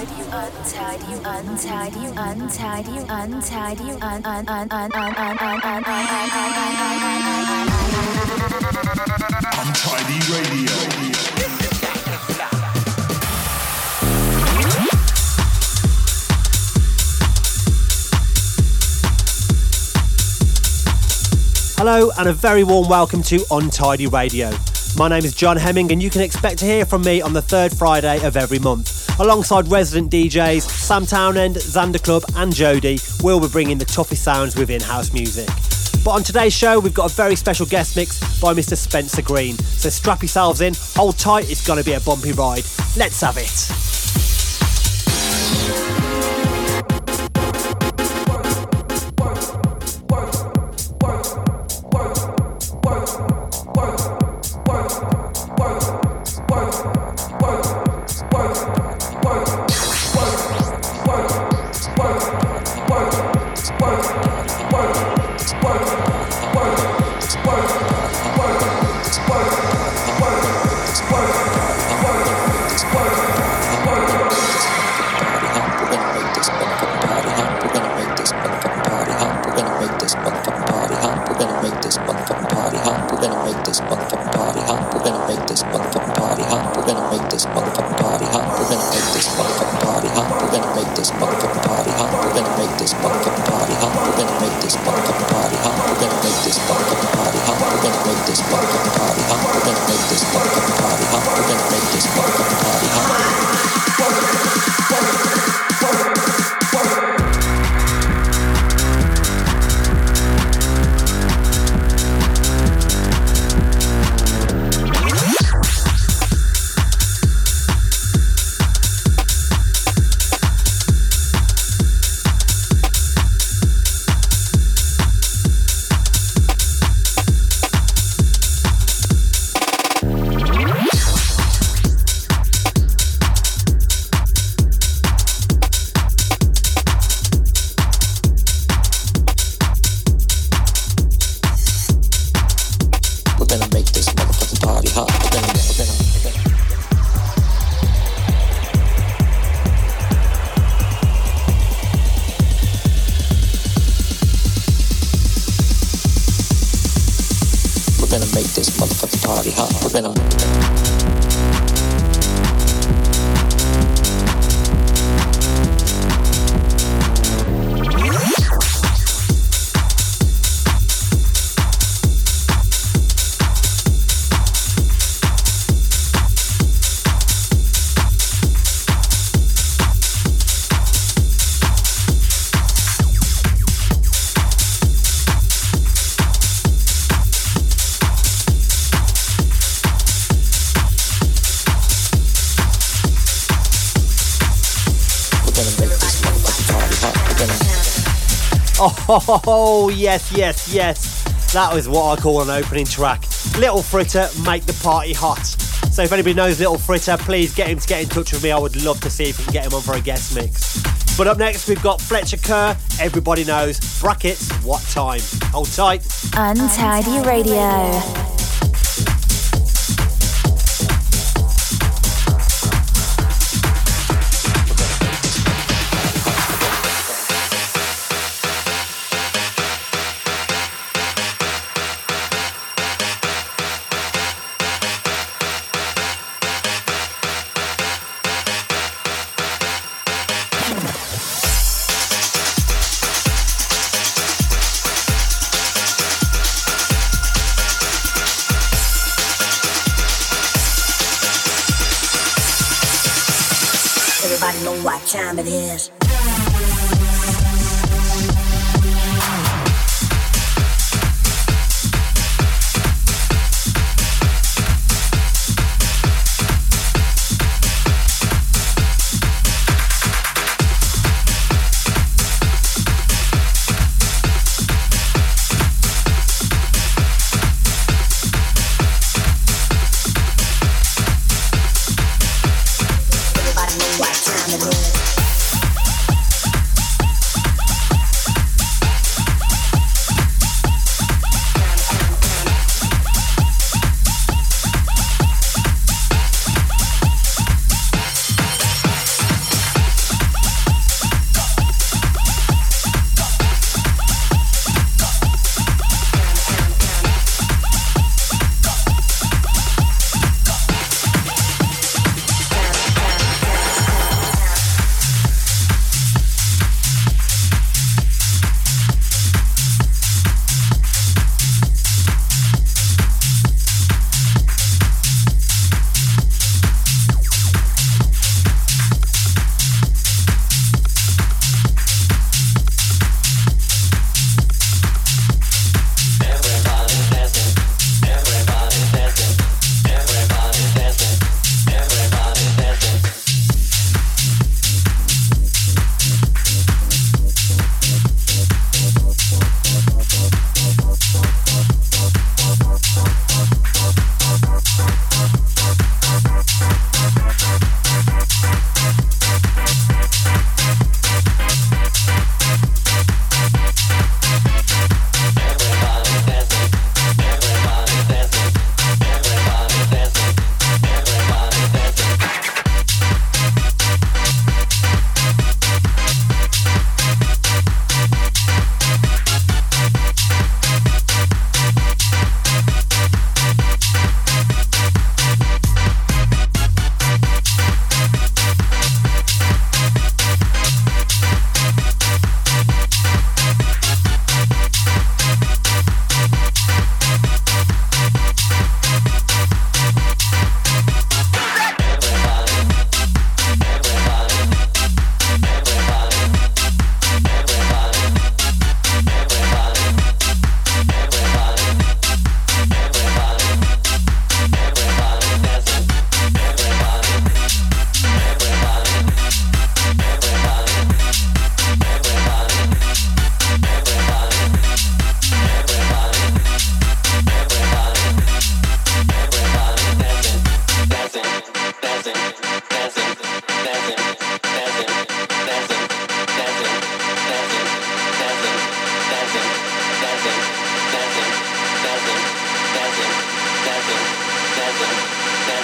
untidy, untidy, untidy, untidy, untidy, un un un un un un un un Untidy Radio. Hello, and a very warm welcome to Untidy Radio. My name is John Hemming, and you can expect to hear from me on the third Friday of every month. Alongside resident DJs Sam Townend, Xander Club, and Jody, we'll be bringing the toughest sounds within house music. But on today's show, we've got a very special guest mix by Mr. Spencer Green. So strap yourselves in, hold tight, it's going to be a bumpy ride. Let's have it. Oh, yes, yes, yes. That was what I call an opening track. Little Fritter, make the party hot. So if anybody knows Little Fritter, please get him to get in touch with me. I would love to see if we can get him on for a guest mix. But up next, we've got Fletcher Kerr. Everybody knows. Brackets, what time? Hold tight. Untidy Radio.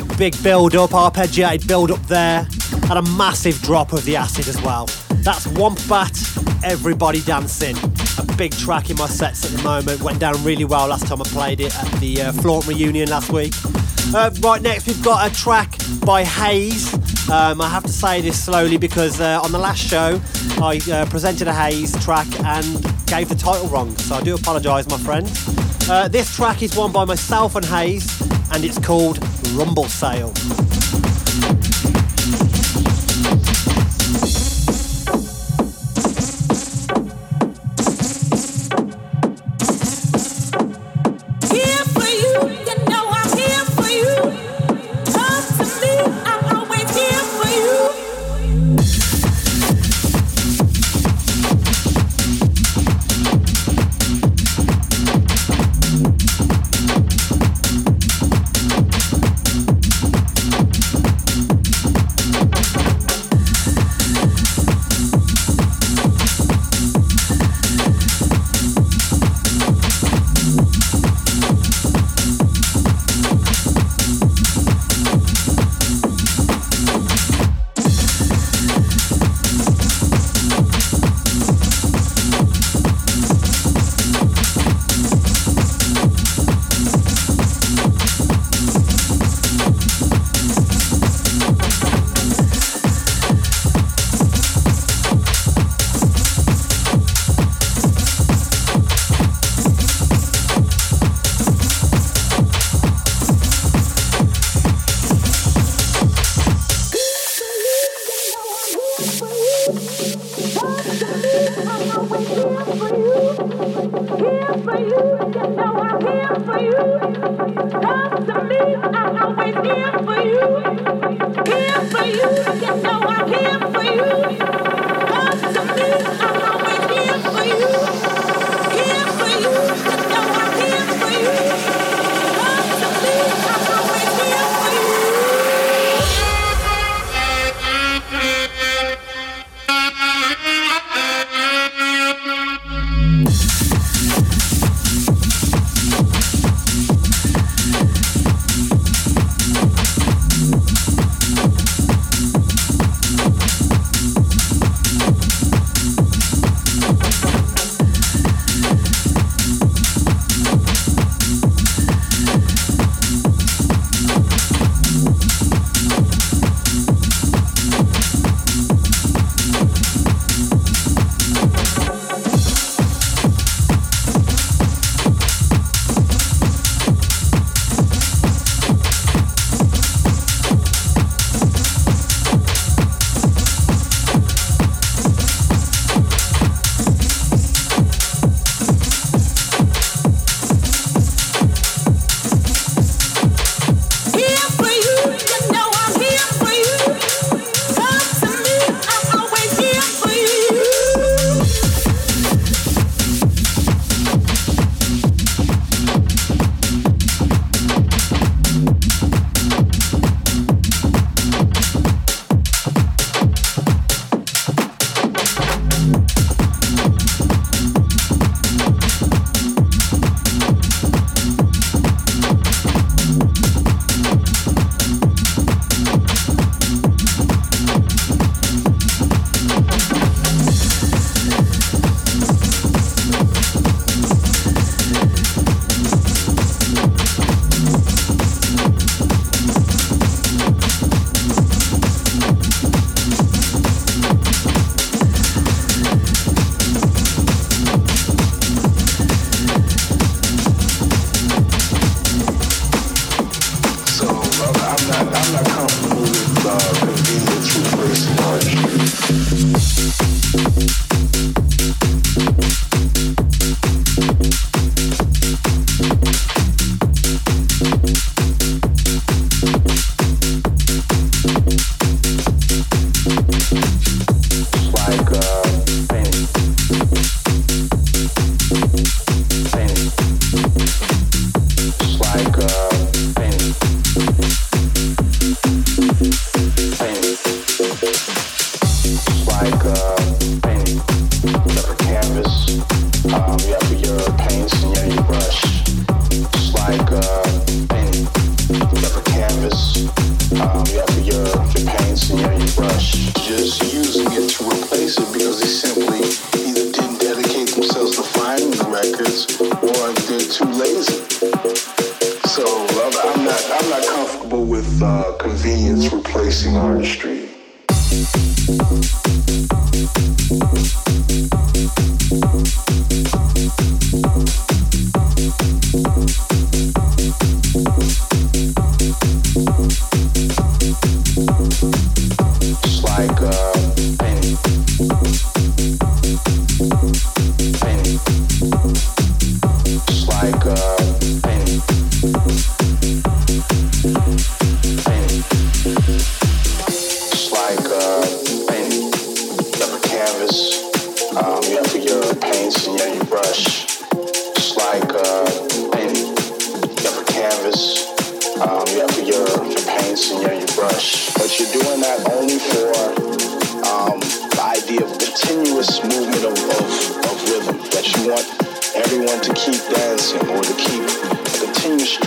big, big build up, arpeggiated build up there, and a massive drop of the acid as well. That's Wombat, Everybody Dancing. A big track in my sets at the moment. Went down really well last time I played it at the uh, Flaunt reunion last week. Uh, right next, we've got a track by Haze. Um, I have to say this slowly because uh, on the last show I uh, presented a Haze track and gave the title wrong, so I do apologise, my friend. Uh, this track is one by myself and Haze, and it's called Rumble Sale.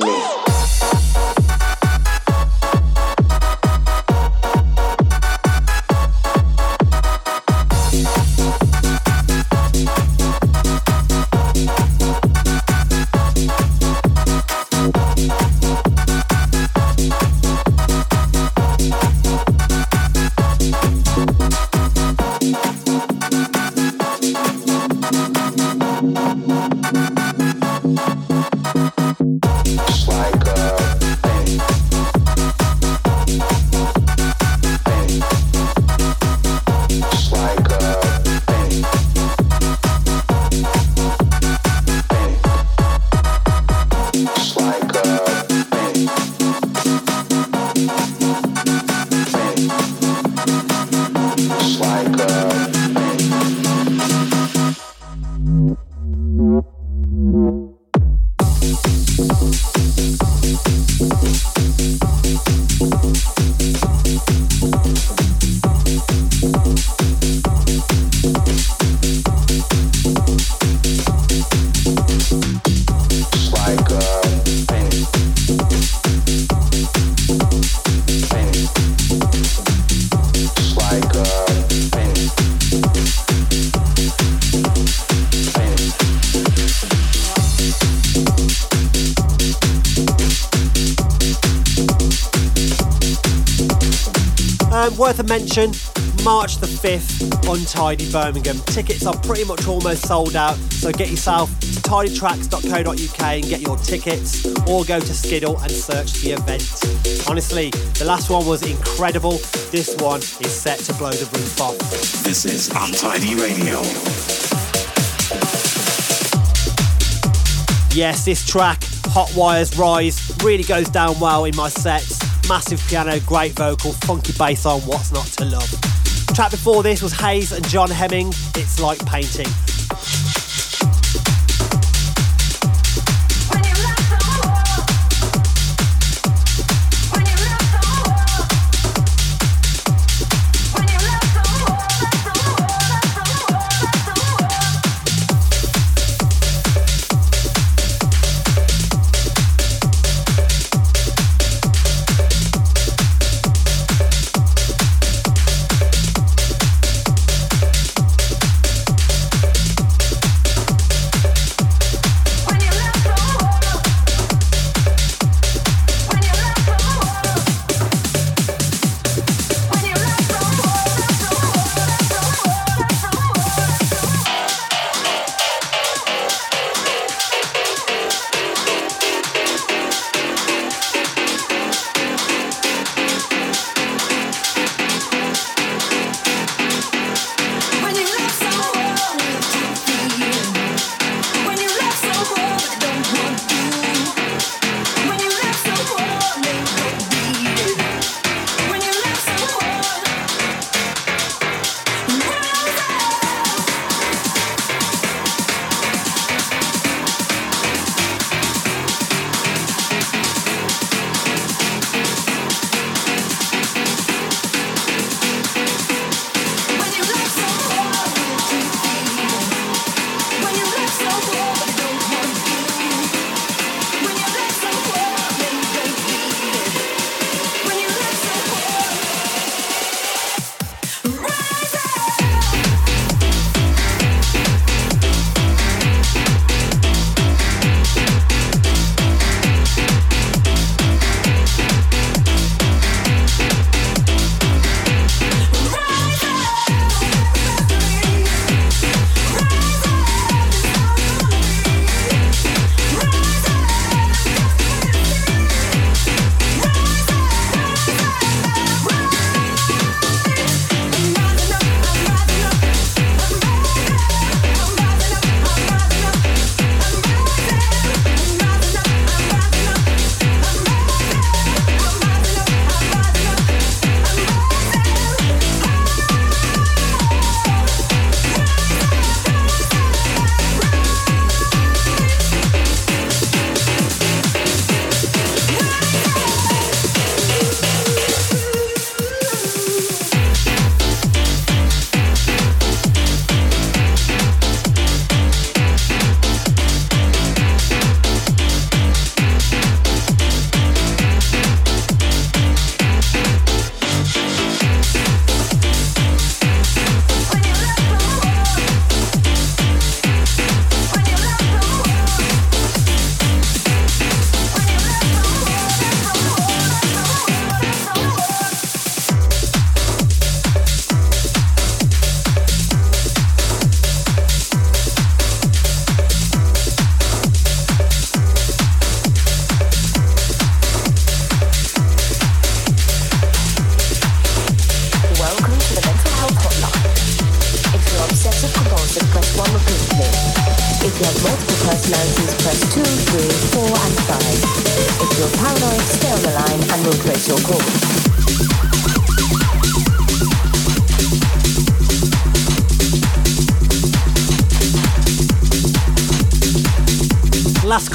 me. Worth a mention, March the 5th, Untidy Birmingham. Tickets are pretty much almost sold out, so get yourself to tidytracks.co.uk and get your tickets, or go to Skiddle and search the event. Honestly, the last one was incredible. This one is set to blow the roof off. This is Untidy Radio. Yes, this track, Hot Wires Rise, really goes down well in my sets. Massive piano, great vocal, funky bass on, what's not to love. track before this was Haze and John Hemming, It's Like Painting.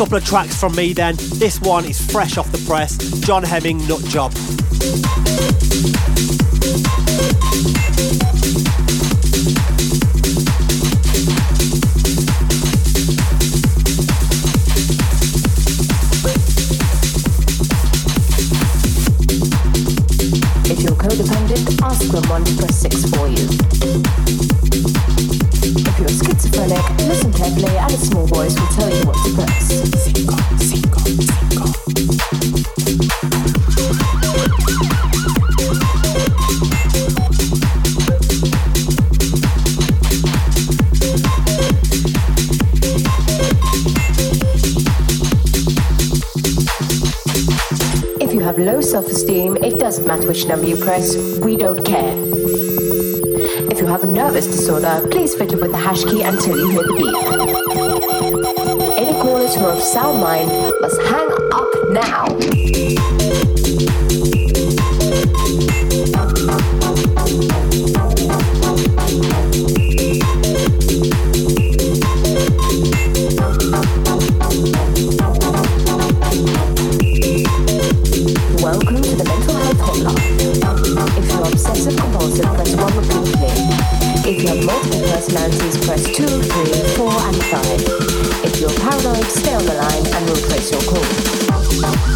Couple of tracks from me then. This one is fresh off the press. John Hemming, Nut Job. You press, we don't care. If you have a nervous disorder, please fiddle with the hash key until you hear the beep. Any callers who are of sound mind must hang up now. Personalities, press 2, 3, 4 and 5. If you're paranoid, stay on the line and we'll place your call.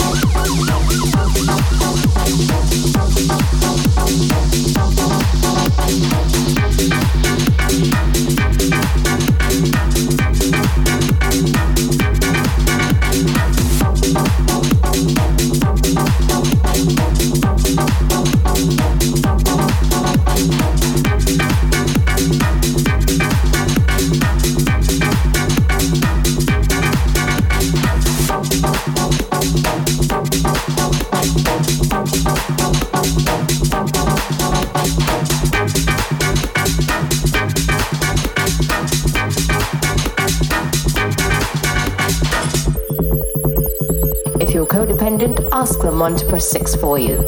To press 6 for you.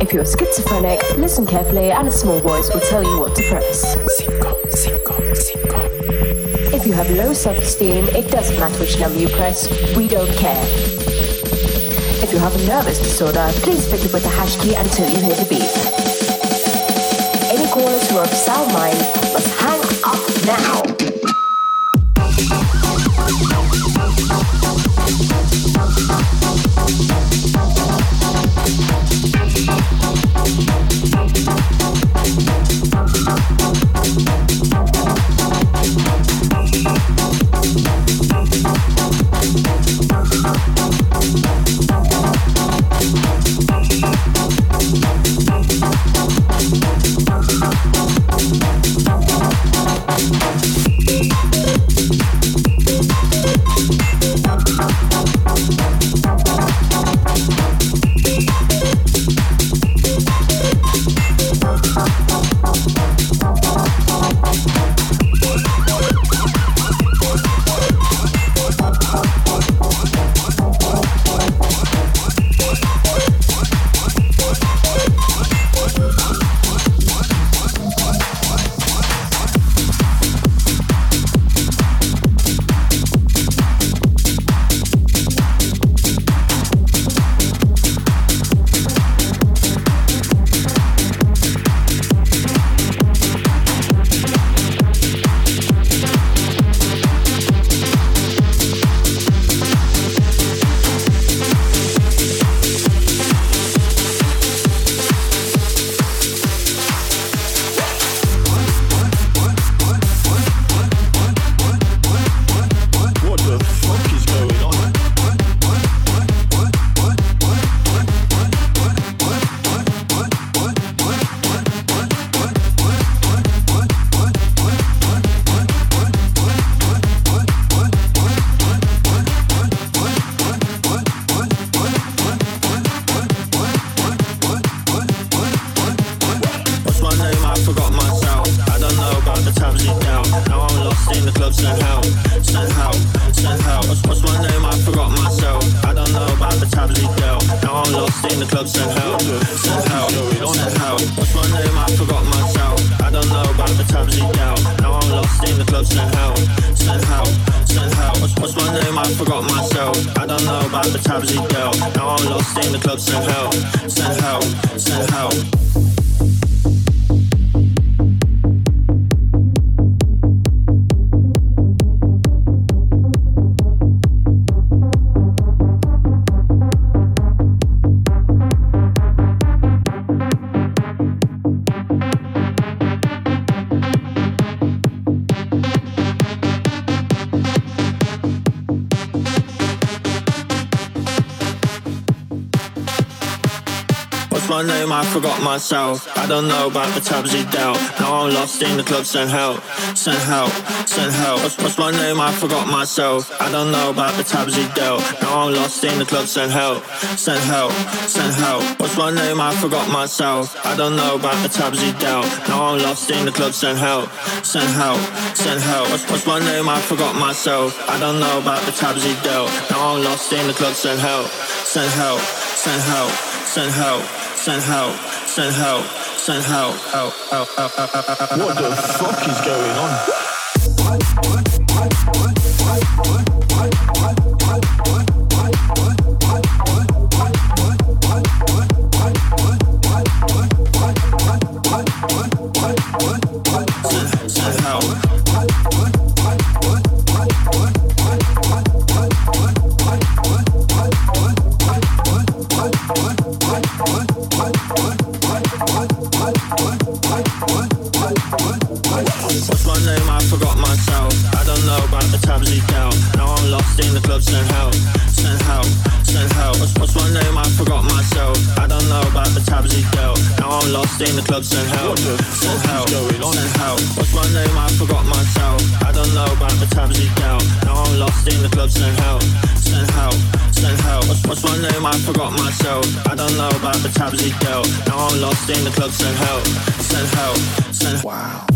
If you're schizophrenic, listen carefully and a small voice will tell you what to press. If you have low self-esteem, it doesn't matter which number you press, we don't care. If you have a nervous disorder, please fiddle with the hash key until you hear the beep. Any callers who are of sound mind must hang up now. Club somehow, somehow, somehow. What's my name? I forgot myself. I don't know about the times he dealt. Now I'm lost in the club somehow, somehow, somehow. What's, what's my name? I forgot myself. I don't know about the times he dealt. Now I'm lost in the club somehow, somehow, somehow. I myself. I don't know about the tabs he dealt. Now I'm lost in the club, send help, send help, send help. What's, what's my name, I forgot myself. I don't know about the tabs he dealt. Now I'm lost in the club, send help, send help, send help. What's my name, I forgot myself. I don't know about the tabs he dealt. Now I'm lost in the club, send help, send help, send help. What's, what's my name, I forgot myself. I don't know about the tabs he dealt. Now I'm lost in the club, send help, send help, send help, send help send help, send help, send help, help, help, help, help, help, help, help. What the fuck is going on? Stay in the club somehow, somehow, somehow. What's my name? I forgot myself. I don't know about the tabs he dealt. Now I'm lost in the club somehow, somehow, somehow. What's my name? I forgot myself. I don't know about the tabs he dealt. Now I'm lost in the club somehow, somehow, somehow. What's, what's my name? I forgot myself. I don't know about the tabs he dealt. Now I'm lost in the club somehow, somehow, somehow. Wow.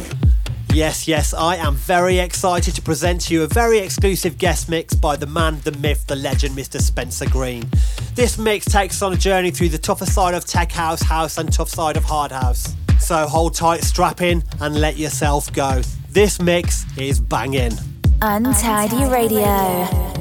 Yes, yes, I am very excited to present to you a very exclusive guest mix by the man, the myth, the legend, Mr. Spencer Green. This mix takes us on a journey through the tougher side of tech house, house, and tough side of hard house. So hold tight, strap in, and let yourself go. This mix is banging. Untidy Radio.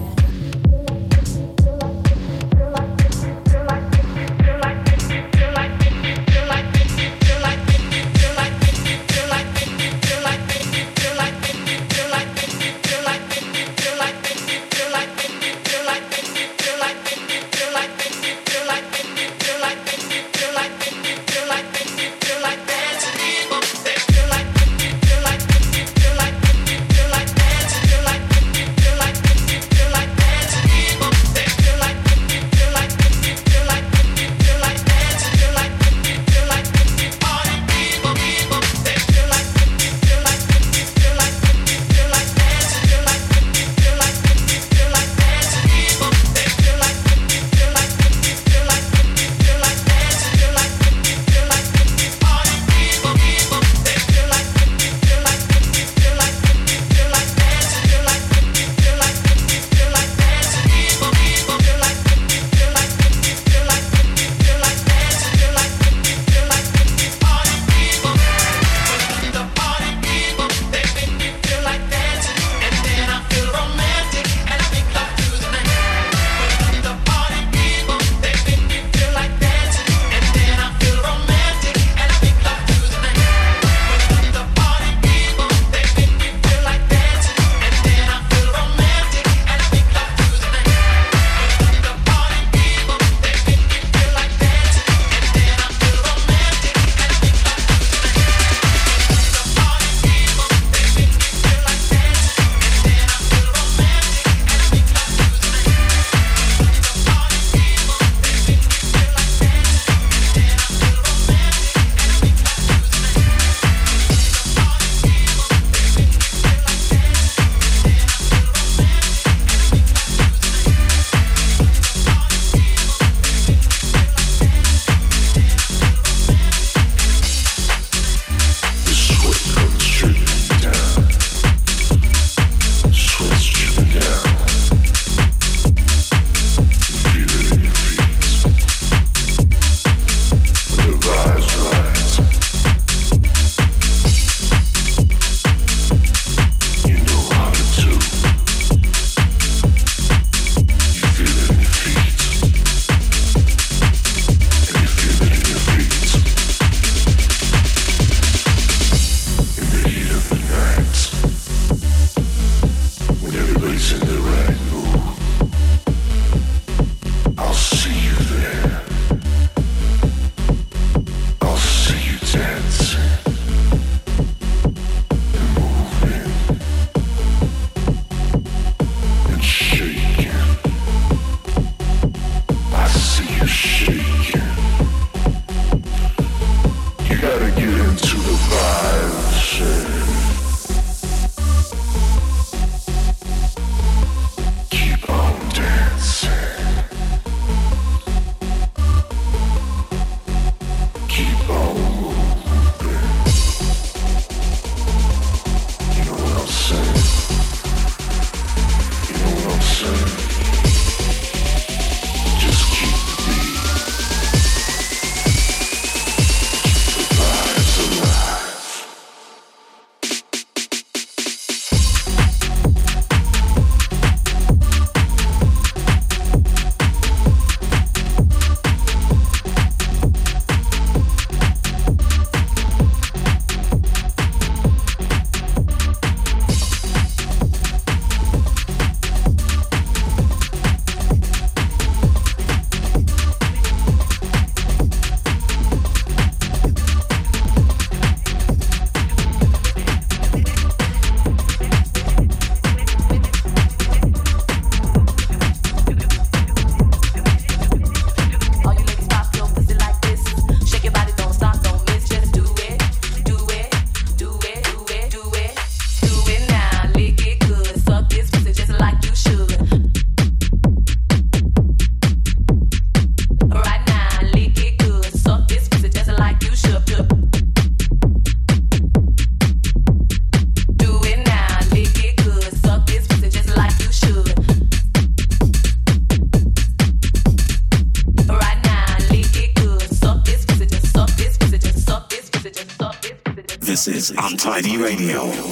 Untidy Radio.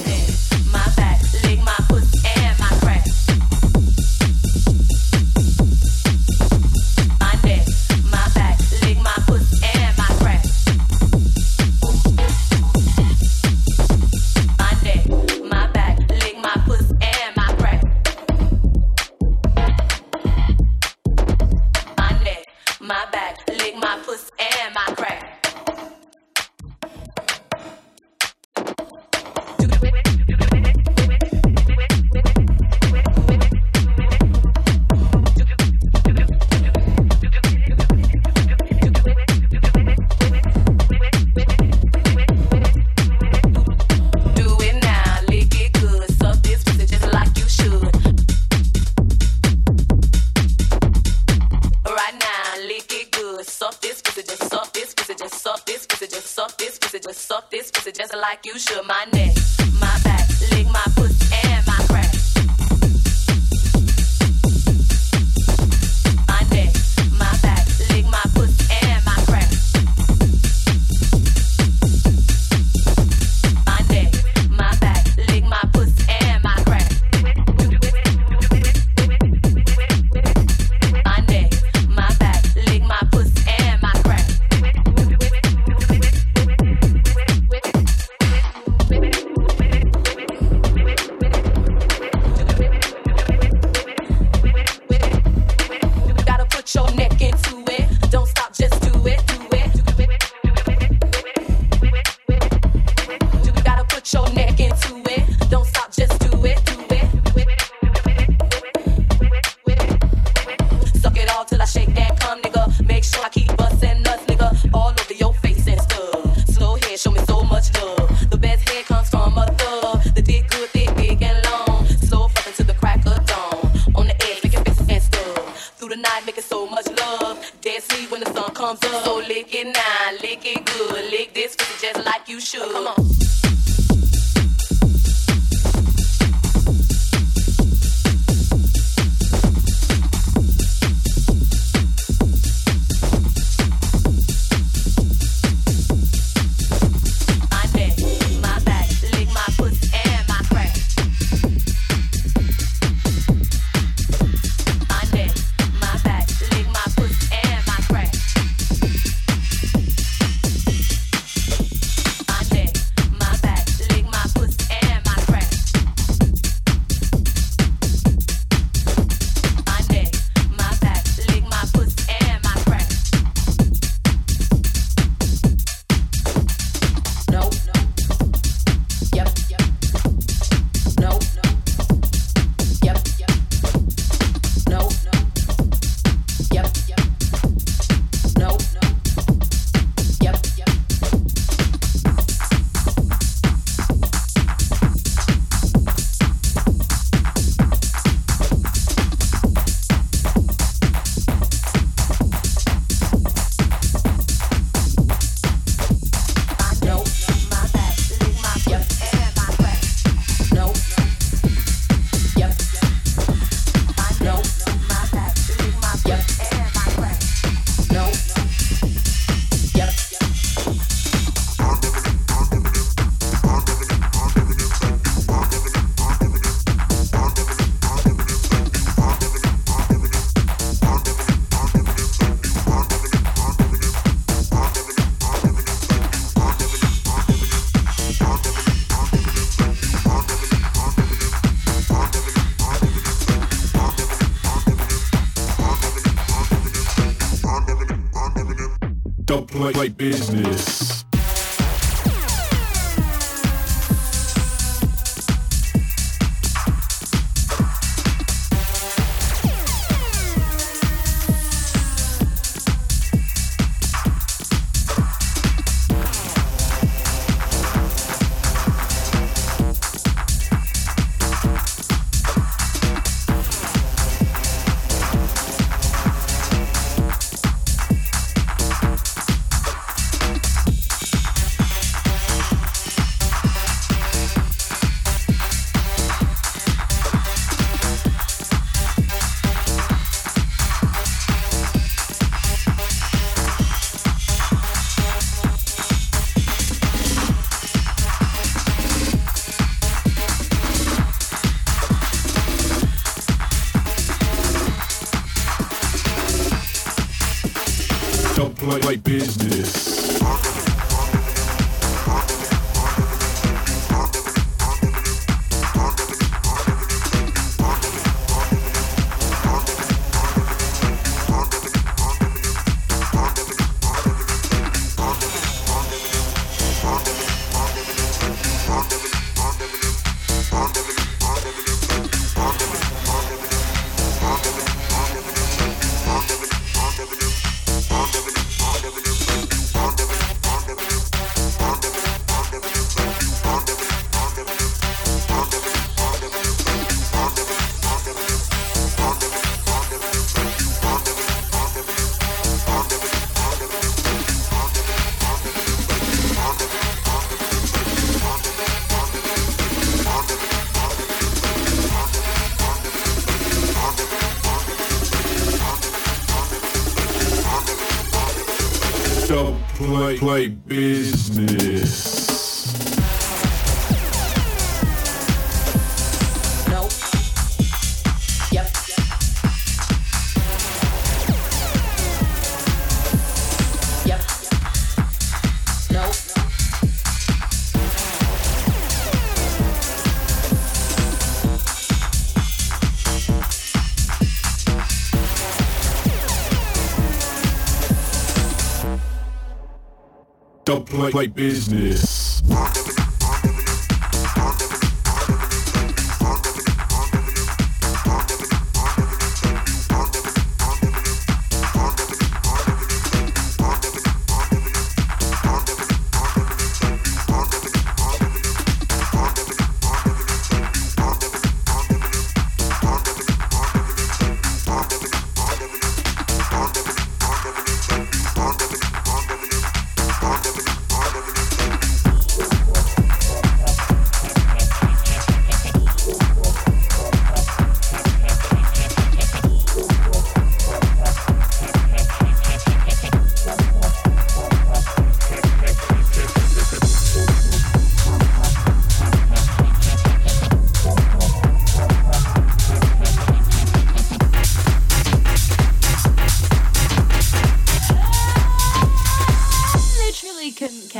Play business.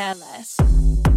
You're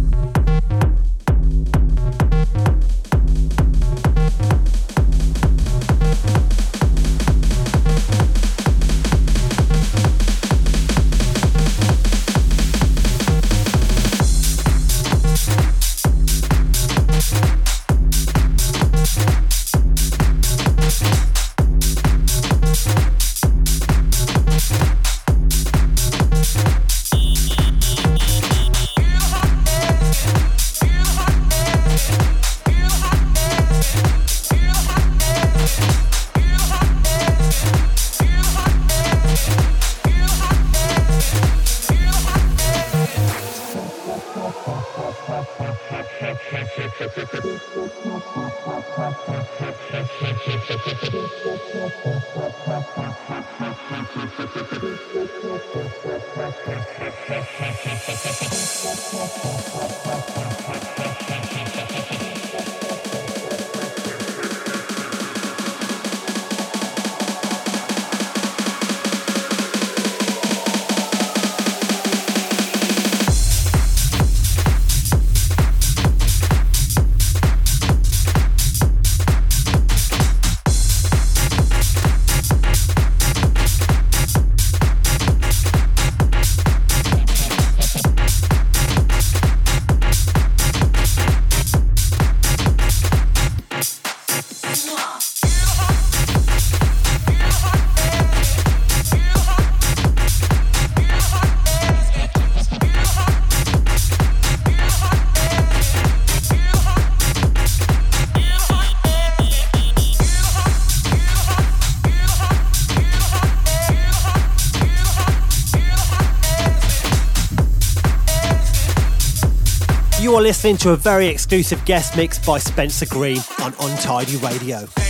listening to a very exclusive guest mix by Spencer Green on Untidy Radio.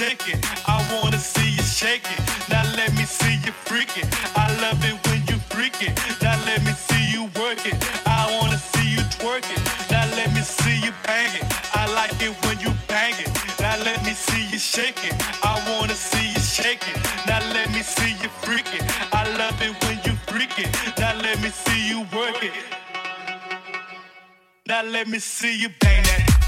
Shake it. I wanna see you shake it. Now let me see you freak it. I love it when you freak it. Now let me see you work it. I wanna see you twerk it. Now let me see you bang it. I like it when you bang it. Now let me see you shake it. I wanna see you shake it. Now let me see you freak it. I love it when you freak it. Now let me see you work it. Now let me see you bang that.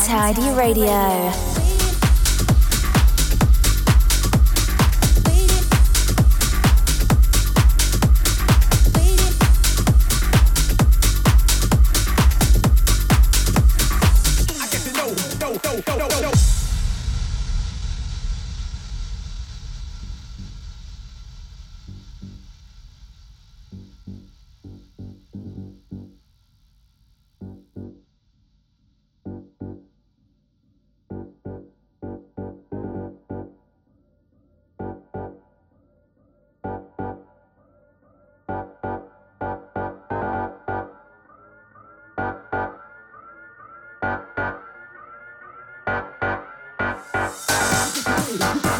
Untidy Radio. Yeah.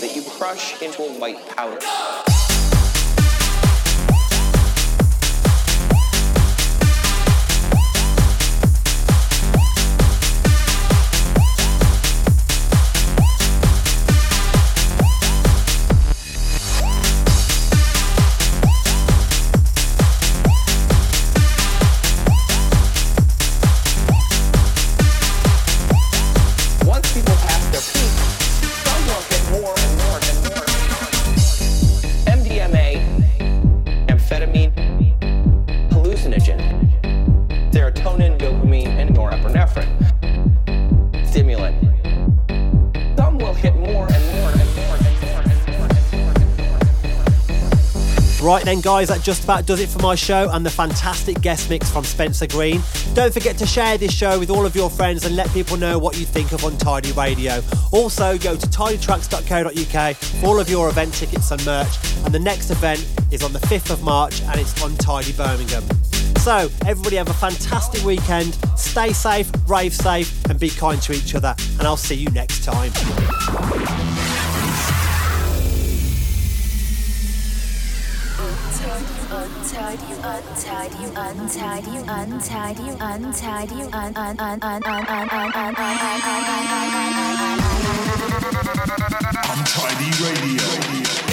that you crush into a white powder. Then, guys, that just about does it for my show and the fantastic guest mix from Spencer Green. Don't forget to share this show with all of your friends and let people know what you think of Untidy Radio. Also, go to tidytracks.co.uk for all of your event tickets and merch. And the next event is on the 5th of March and it's Untidy Birmingham. So, everybody have a fantastic weekend. Stay safe, rave safe, and be kind to each other. And I'll see you next time. Untidy, untidy, untidy, untidy, untidy, un un un un un un un un Untidy Radio.